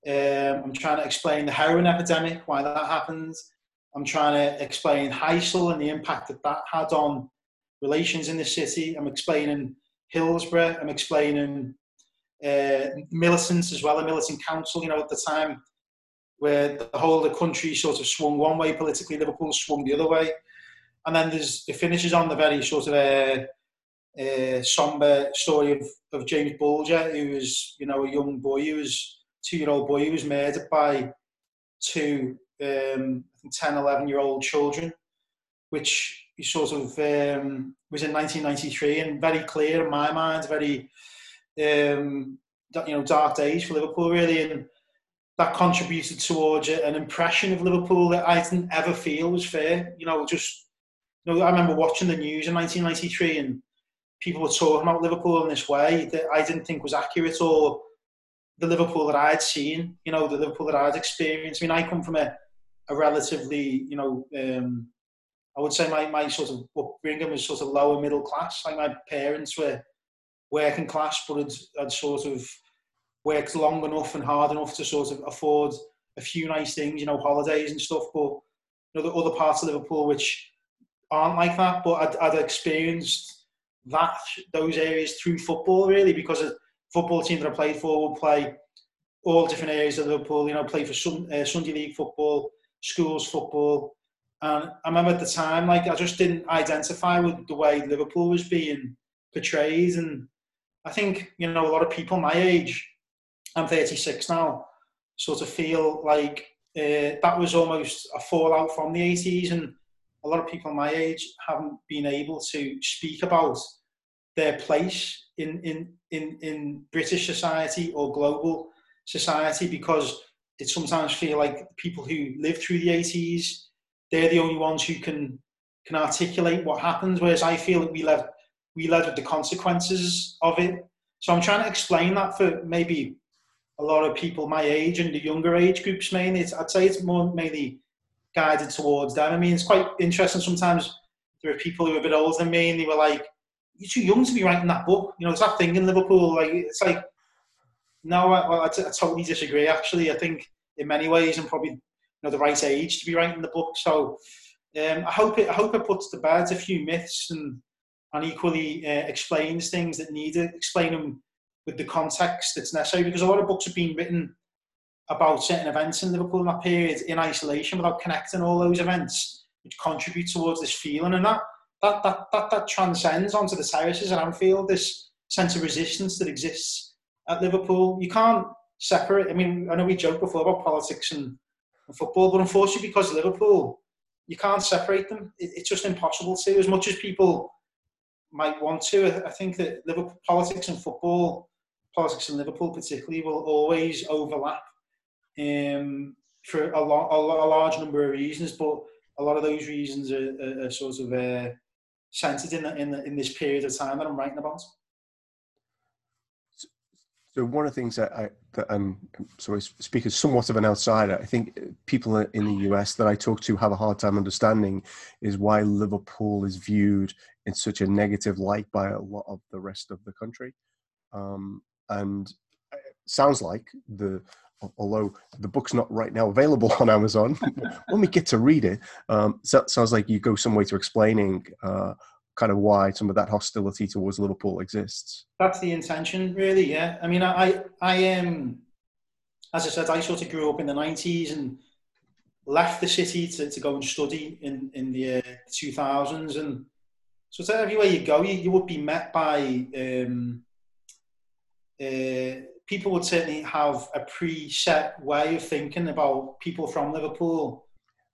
Um, I'm trying to explain the heroin epidemic, why that happened. I'm trying to explain Heysel and the impact that that had on relations in the city. I'm explaining Hillsborough. I'm explaining uh, militants as well, a militant council, you know, at the time where the whole of the country sort of swung one way politically, Liverpool swung the other way. And then there's it finishes on the very sort of a, a somber story of, of James Bulger, who was, you know, a young boy, who was two-year-old boy, who was murdered by two um, 10, 11 year old children, which sort of um, was in 1993 and very clear in my mind, very um, you know dark days for Liverpool really, and that contributed towards an impression of Liverpool that I didn't ever feel was fair. You know, just you know, I remember watching the news in 1993 and people were talking about Liverpool in this way that I didn't think was accurate or the Liverpool that I'd seen, you know, the Liverpool that I'd experienced. I mean, I come from a, a relatively, you know, um, I would say my, my sort of upbringing was sort of lower middle class. Like my parents were working class, but had, had sort of worked long enough and hard enough to sort of afford a few nice things, you know, holidays and stuff. But you know, the other parts of Liverpool which aren't like that, but I'd, I'd experienced that those areas through football really because a football team that I played for would play all different areas of Liverpool. You know, play for some, uh, Sunday league football, schools football, and I remember at the time, like I just didn't identify with the way Liverpool was being portrayed, and I think, you know, a lot of people my age, I'm 36 now, sort of feel like uh, that was almost a fallout from the 80s. And a lot of people my age haven't been able to speak about their place in, in, in, in British society or global society because it sometimes feel like people who lived through the 80s, they're the only ones who can can articulate what happens, whereas I feel that we left we led with the consequences of it. So I'm trying to explain that for maybe a lot of people my age and the younger age groups mainly. It's, I'd say it's more mainly guided towards them. I mean, it's quite interesting sometimes. There are people who are a bit older than me, and they were like, "You're too young to be writing that book." You know, it's that thing in Liverpool. Like, it's like, no, I, I, t- I totally disagree. Actually, I think in many ways I'm probably you know the right age to be writing the book. So um, I hope it I hope it puts to bed a few myths and and equally uh, explains things that need to explain them with the context that's necessary. Because a lot of books have been written about certain events in Liverpool in that period in isolation without connecting all those events, which contribute towards this feeling. And that that that that, that transcends onto the terraces at Anfield. This sense of resistance that exists at Liverpool. You can't separate. I mean, I know we joked before about politics and, and football, but unfortunately, because Liverpool, you can't separate them. It, it's just impossible to. As much as people might want to, I think that Liverpool politics and football, politics in Liverpool particularly, will always overlap um, for a, lo- a, large number of reasons. But a lot of those reasons are, are, are sort of uh, centered in, the, in, the, in this period of time that I'm writing about. So one of the things that I that I'm sorry, speak as somewhat of an outsider. I think people in the US that I talk to have a hard time understanding is why Liverpool is viewed in such a negative light by a lot of the rest of the country. Um, and sounds like the although the book's not right now available <laughs> on Amazon, <laughs> when we get to read it, um, so, sounds like you go some way to explaining uh, kind of why some of that hostility towards Liverpool exists. That's the intention, really. Yeah, I mean, I, I am, um, as I said, I sort of grew up in the '90s and left the city to, to go and study in in the uh, 2000s, and so everywhere you go, you, you would be met by um, uh, people would certainly have a preset way of thinking about people from Liverpool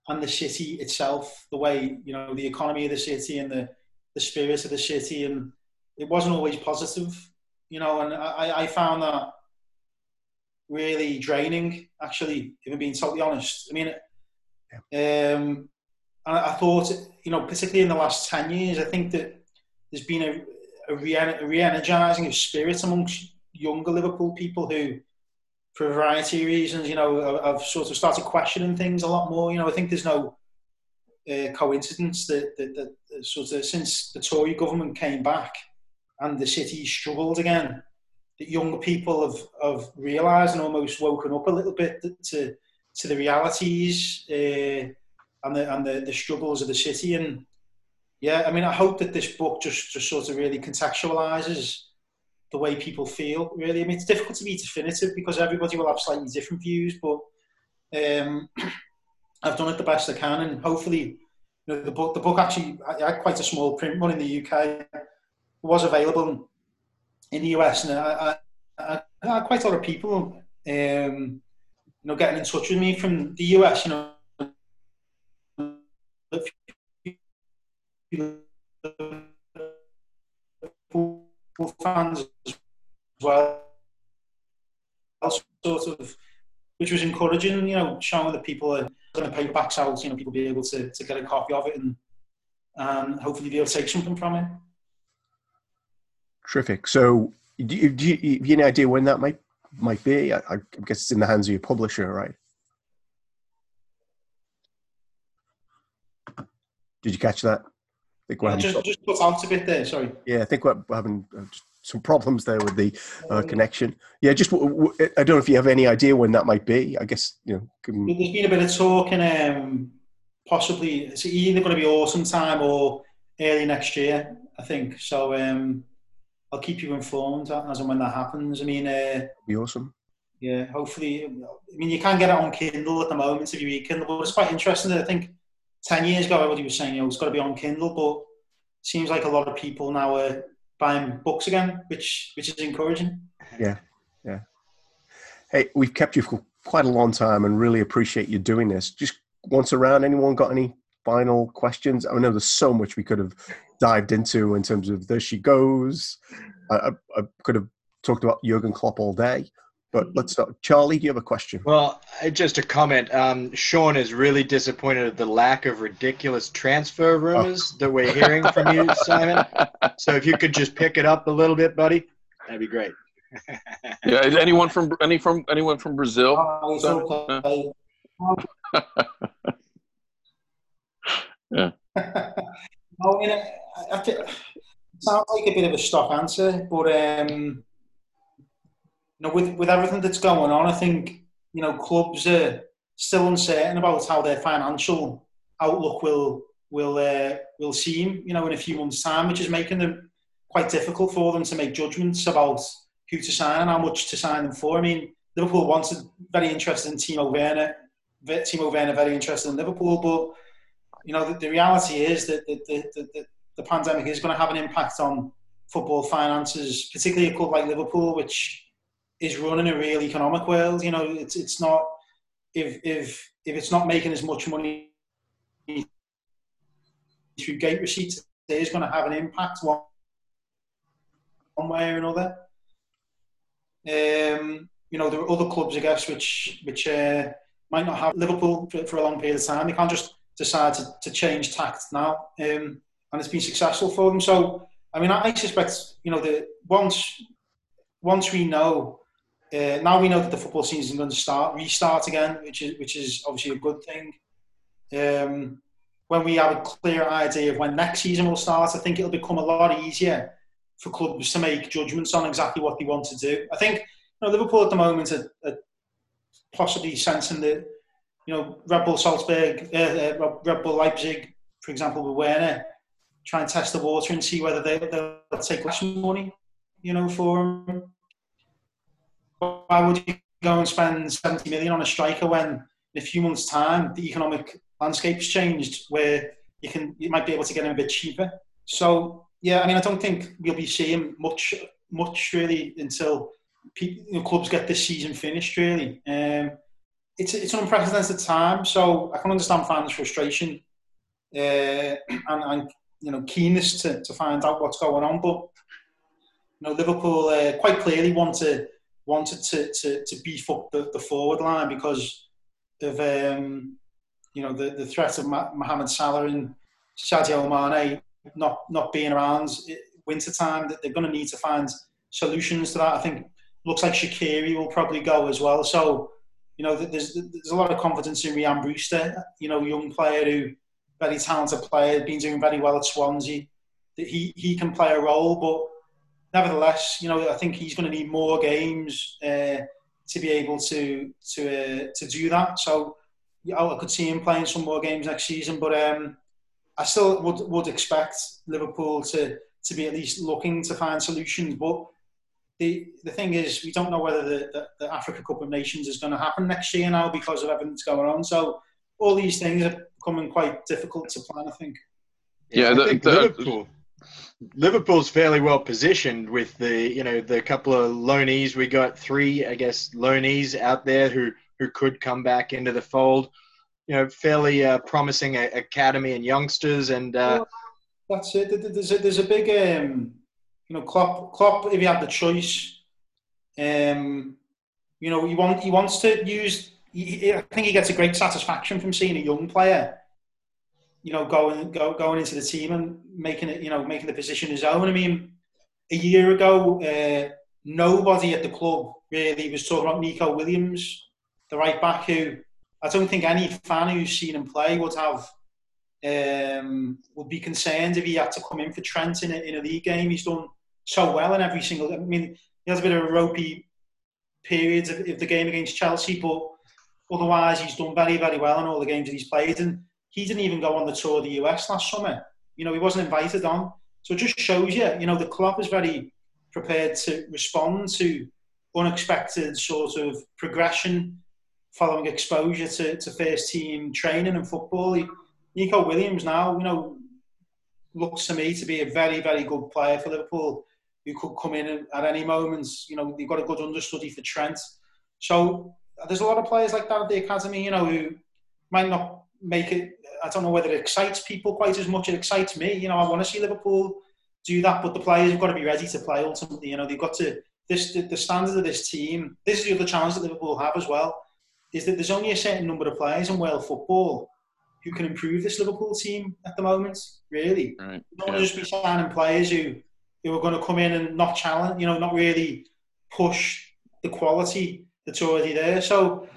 and the city itself, the way you know the economy of the city and the the spirit of the city, and it wasn't always positive, you know. And I, I found that really draining, actually, if I'm being totally honest. I mean, yeah. um, and I thought, you know, particularly in the last ten years, I think that there's been a, a, re- energizing of spirit amongst younger Liverpool people who, for a variety of reasons, you know, have sort of started questioning things a lot more. You know, I think there's no uh, coincidence that, that, that sort of since the Tory government came back and the city struggled again, that younger people have, have realised and almost woken up a little bit to to the realities uh, and the and the, the struggles of the city. And yeah, I mean, I hope that this book just just sort of really contextualises the way people feel. Really, I mean, it's difficult to be definitive because everybody will have slightly different views, but. Um, <clears throat> I've done it the best I can, and hopefully, you know, the book the book actually I had quite a small print one in the UK. Was available in the US, and I, I, I had quite a lot of people, um, you know, getting in touch with me from the US. You know, fans as well, sort of, which was encouraging. You know, showing that people are the paperbacks out, you know, people be able to, to get a copy of it and and hopefully be able to take something from it. Terrific. So, do you, do you, have you any idea when that might might be? I, I guess it's in the hands of your publisher, right? Did you catch that? I think we're yeah, just, just put out a bit there. Sorry. Yeah, I think we're having uh, some problems there with the uh, connection. Yeah, just I don't know if you have any idea when that might be. I guess you know. Can... There's been a bit of talk, and um, possibly it's either going to be autumn time or early next year. I think so. Um, I'll keep you informed as and when that happens. I mean, uh, be awesome. Yeah, hopefully. I mean, you can get it on Kindle at the moment if you read Kindle, but it's quite interesting. That I think ten years ago, everybody was saying, you know, it's got to be on Kindle, but seems like a lot of people now are buying books again, which which is encouraging. Yeah, yeah. Hey, we've kept you for quite a long time, and really appreciate you doing this. Just once around, anyone got any final questions? I know there's so much we could have dived into in terms of there she goes. I, I, I could have talked about Jurgen Klopp all day. But let's start. Charlie, do you have a question? Well, just a comment. Um, Sean is really disappointed at the lack of ridiculous transfer rumors oh. that we're hearing from you, <laughs> Simon. So if you could just pick it up a little bit, buddy, that'd be great. <laughs> yeah, anyone from any from anyone from Brazil? Oh, <laughs> yeah. I mean, I, I, it sounds like a bit of a stock answer, but um, you know, with with everything that's going on, I think you know clubs are still uncertain about how their financial outlook will will uh, will see him, you know, in a few months' time, which is making them quite difficult for them to make judgments about who to sign and how much to sign them for. I mean, Liverpool wanted very interested in Timo Werner, Timo Werner very interested in Liverpool, but you know the, the reality is that the, the, the, the pandemic is going to have an impact on football finances, particularly a club like Liverpool, which is running a real economic world. You know, it's it's not if if if it's not making as much money through gate receipts, it is going to have an impact one, one way or another. Um, you know, there are other clubs, I guess, which which uh, might not have Liverpool for, for, a long period of time. They can't just decide to, to change tact now, um, and it's been successful for them. So, I mean, I, I suspect you know that once once we know uh, now we know that the football season is going to start restart again, which is which is obviously a good thing. Um, when we have a clear idea of when next season will start, I think it'll become a lot easier for clubs to make judgments on exactly what they want to do. I think you know, Liverpool at the moment are, are possibly sensing that you know Red Bull Salzburg, uh, uh, Red Bull Leipzig, for example, with Werner, try and test the water and see whether they, they'll take less money, you know, for him. Why would you go and spend 70 million on a striker when in a few months' time the economic landscape's changed where you can you might be able to get him a bit cheaper. So yeah, I mean I don't think we'll be seeing much much really until people, you know, clubs get this season finished really. Um, it's it's an unprecedented time, so I can understand fans' frustration uh, and, and you know keenness to, to find out what's going on. But you know Liverpool uh, quite clearly want to wanted to, to, to beef up the, the forward line because of um, you know the, the threat of Mohamed Salah and Sadio Mane not not being around winter time. That they're going to need to find solutions to that. I think looks like Shaqiri will probably go as well. So you know there's there's a lot of confidence in Ryan Brewster. You know, young player who very talented player, been doing very well at Swansea. That he he can play a role, but nevertheless, you know, I think he's going to need more games uh, to be able to to uh, to do that. So I could see him playing some more games next season, but um, I still would would expect Liverpool to to be at least looking to find solutions. But the the thing is, we don't know whether the, the, the Africa Cup of Nations is going to happen next year now because of everything that's going on. So all these things are becoming quite difficult to plan. I think. Yeah, yeah I think the, Liverpool. Liverpool's fairly well positioned with the you know the couple of loanees we got three I guess loanees out there who who could come back into the fold. You know, fairly uh, promising academy and youngsters and. Uh, well, that's it. There's a, there's a big um, you know Klopp Klopp if he had the choice, um, you know he want he wants to use. He, I think he gets a great satisfaction from seeing a young player you know, going go, going into the team and making it, you know, making the position his own. I mean, a year ago, uh, nobody at the club really was talking about Neco Williams, the right back, who I don't think any fan who's seen him play would have um, would be concerned if he had to come in for Trent in a, in a league game. He's done so well in every single. I mean, he has a bit of a ropey periods of, of the game against Chelsea, but otherwise he's done very very well in all the games that he's played and he didn't even go on the tour of the US last summer. You know, he wasn't invited on. So it just shows you, you know, the club is very prepared to respond to unexpected sort of progression following exposure to, to first team training and football. He, Neco Williams now, you know, looks to me to be a very, very good player for Liverpool who could come in at any moment. You know, you've got a good understudy for Trent. So uh, there's a lot of players like that at the academy, you know, who might not make it I don't know whether it excites people quite as much. It excites me. You know, I want to see Liverpool do that, but the players have got to be ready to play ultimately. You know, they've got to this the, the standard of this team. This is the other challenge that Liverpool have as well. Is that there's only a certain number of players in world football who can improve this Liverpool team at the moment. Really, right. you don't yeah. just be signing players who who are going to come in and not challenge. You know, not really push the quality that's already there. So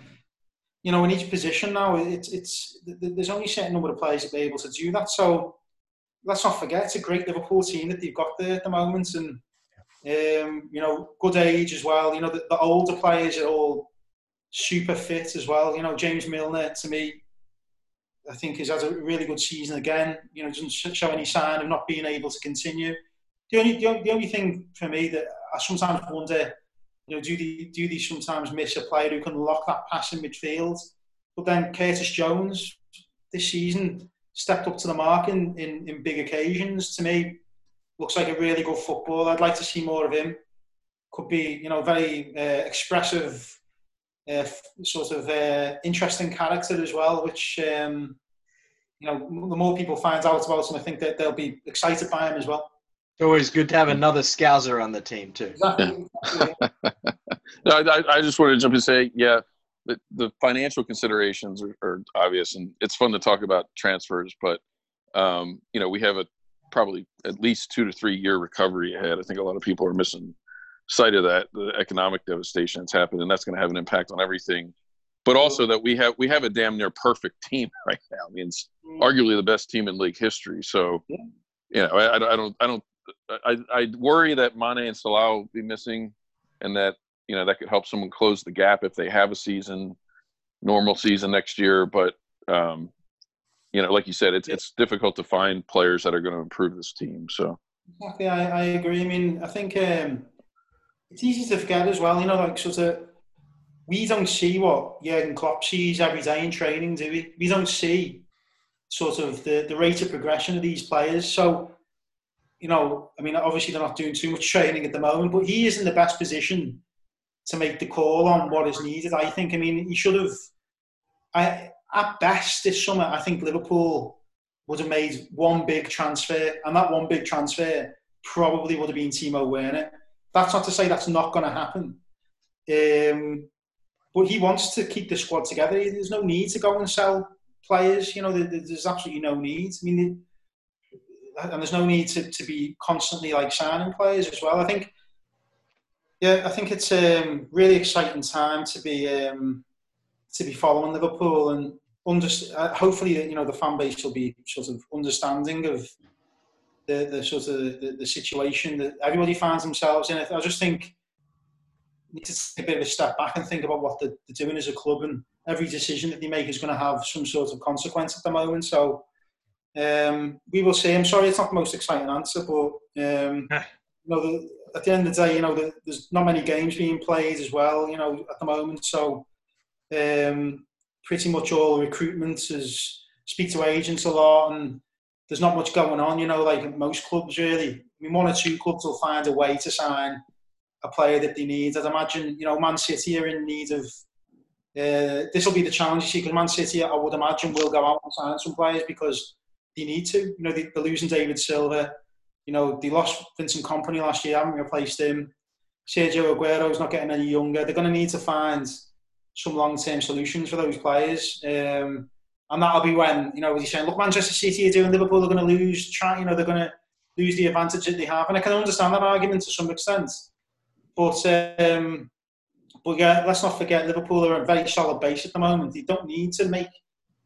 you know, in each position now, it's it's there's only a certain number of players that are able to do that. So let's not forget, it's a great Liverpool team that they've got there at the moment, and um, you know, good age as well. You know, the, the, older players are all super fit as well. You know, James Milner to me, I think has had a really good season again. You know, doesn't show any sign of not being able to continue. The only, the only thing for me that I sometimes wonder, you know, do they, do they sometimes miss a player who can lock that pass in midfield? But then Curtis Jones this season stepped up to the mark in, in, in big occasions. To me, looks like a really good footballer. I'd like to see more of him. Could be, you know, very uh, expressive, uh, sort of uh, interesting character as well, which, um, you know, the more people find out about him, I think that they'll be excited by him as well. It's always good to have another Scouser on the team too. Exactly. <laughs> no, I, I just wanted to jump in and say, yeah, the, the financial considerations are, are, obvious, and it's fun to talk about transfers. But um, you know, we have a probably at least two to three year recovery ahead. I think a lot of people are missing sight of that, the economic devastation that's happened, and that's going to have an impact on everything. But also that we have we have a damn near perfect team <laughs> right now. I mean, it's mm. arguably the best team in league history. So, you know, I, I don't I don't I I worry that Mane and Salah will be missing, and that you know that could help someone close the gap if they have a season, normal season next year. But um, you know, like you said, it's it's difficult to find players that are going to improve this team. So exactly, I, I agree. I mean, I think um, it's easy to forget as well. You know, like sort of we don't see what Jurgen Klopp sees every day in training, do we? We don't see sort of the, the rate of progression of these players. So, you know, I mean, obviously they're not doing too much training at the moment, but he is in the best position to make the call on what is needed. I think. I mean, he should have. I at best this summer, I think Liverpool would have made one big transfer, and that one big transfer probably would have been Timo Werner. That's not to say that's not going to happen. Um, but he wants to keep the squad together. There's no need to go and sell players. You know, there's absolutely no need. I mean, and there's no need to, to be constantly like signing players as well. I think yeah, I think it's a um, really exciting time to be um, to be following Liverpool and uh, hopefully you know the fan base will be sort of understanding of the, the sort of the, the situation that everybody finds themselves in. I just think need to take a bit of a step back and think about what they're doing as a club and every decision that they make is going to have some sort of consequence at the moment. So um, we will see. I'm sorry, it's not the most exciting answer, but um, <laughs> you know, the, at the end of the day, you know, there's not many games being played as well, you know, at the moment. So um, pretty much all recruitment is speak to agents a lot and there's not much going on, you know, like most clubs really. I mean, one or two clubs will find a way to sign a player that they need. I'd imagine, you know, Man City are in need of. Uh, this will be the challenge you see because Man City, I would imagine, will go out and sign some players because they need to. You know, they, are losing David Silva. You know, they lost Vincent Kompany last year, haven't replaced him. Sergio Aguero's not getting any younger. They're going to need to find some long-term solutions for those players. Um, and that'll be when, you know, you're saying, look, Manchester City are doing Liverpool, they're going to lose, try, you know, they're going to lose the advantage that they have. And I can understand that argument to some extent. But, um, but yeah, let's not forget Liverpool are a very solid base at the moment. They don't need to make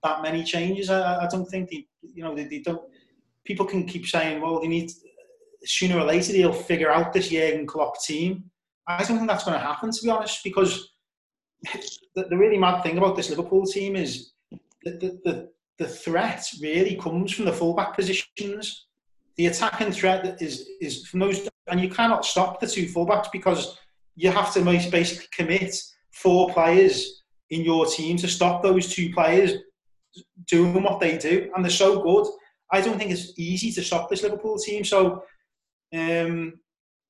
that many changes. I, I don't think they, you know, they, they don't. People can keep saying, well, they need sooner or later they'll figure out this Jurgen Klopp team. I don't think that's going to happen, to be honest, because the, the really mad thing about this Liverpool team is that the, the, the threat really comes from the fullback positions. The attacking threat is is from those, and you cannot stop the two fullbacks because you have to basically commit four players in your team to stop those two players doing what they do, and they're so good. I don't think it's easy to stop this Liverpool team. So um,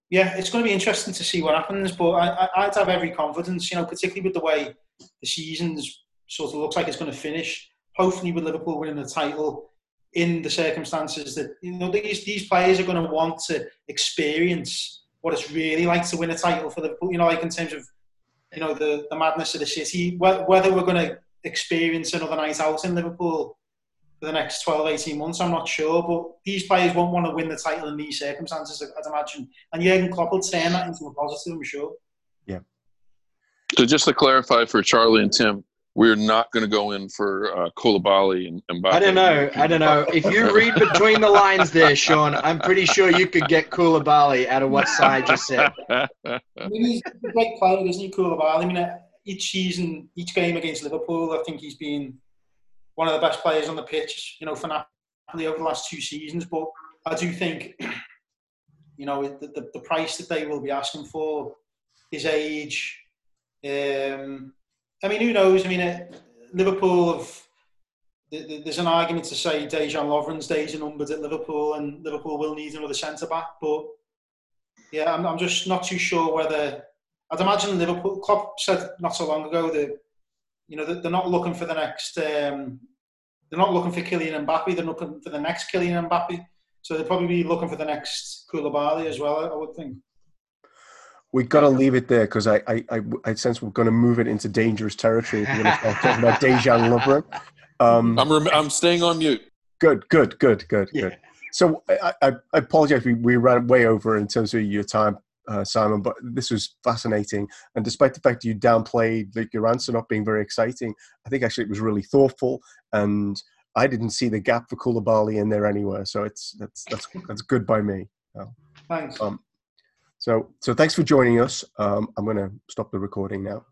yeah, it's going to be interesting to see what happens. But I, would have every confidence, you know, particularly with the way the season's sort of looks like it's going to finish. Hopefully, with Liverpool winning the title in the circumstances that you know these these players are going to want to experience what it's really like to win a title for Liverpool. You know, like in terms of you know the the madness of the city. Whether we're going to experience another night out in Liverpool for the next 12, 18 months. I'm not sure, but these players won't want to win the title in these circumstances, I'd imagine. And Jurgen Klopp will turn that into a positive, I'm sure. Yeah. So just to clarify for Charlie and Tim, we're not going to go in for uh, Koulibaly and Mbappe. I don't know. I don't know. If you read between the lines there, Sean, I'm pretty sure you could get Koulibaly out of what side you said. I mean, he's a great player, isn't he, Koulibaly? I mean, uh, each season, each game against Liverpool, I think he's been one of the best players on the pitch, you know, for Napoli over the last two seasons. But I do think, <clears throat> you know, the, the, the price that they will be asking for, his age. Um, I mean, who knows? I mean, uh, Liverpool have. There's an argument to say Dejan Lovren's days are numbered at Liverpool, and Liverpool will need another centre back. But yeah, I'm, I'm just not too sure whether. I'd imagine Liverpool. Klopp said not so long ago that you know they're not looking for the next. Um, they're not looking for Kylian Mbappe. They're looking for the next Kylian Mbappe. So they'll probably be looking for the next Koulibaly as well. I would think. We've got to leave it there because I, I, I, I, sense we're going to move it into dangerous territory if we're going to start talking about <laughs> Dejan Lovren. Um, I'm, rem- I'm staying on mute. Good, good, good, good, yeah. good. So I, I, I apologize. We, we ran way over in terms of your time, uh, Simon, but this was fascinating. And despite the fact you downplayed like, your answer not being very exciting, I think actually it was really thoughtful. And I didn't see the gap for Koulibaly in there anywhere. So it's that's that's that's good by me. Thanks. Um, so, so thanks for joining us. Um, I'm going to stop the recording now.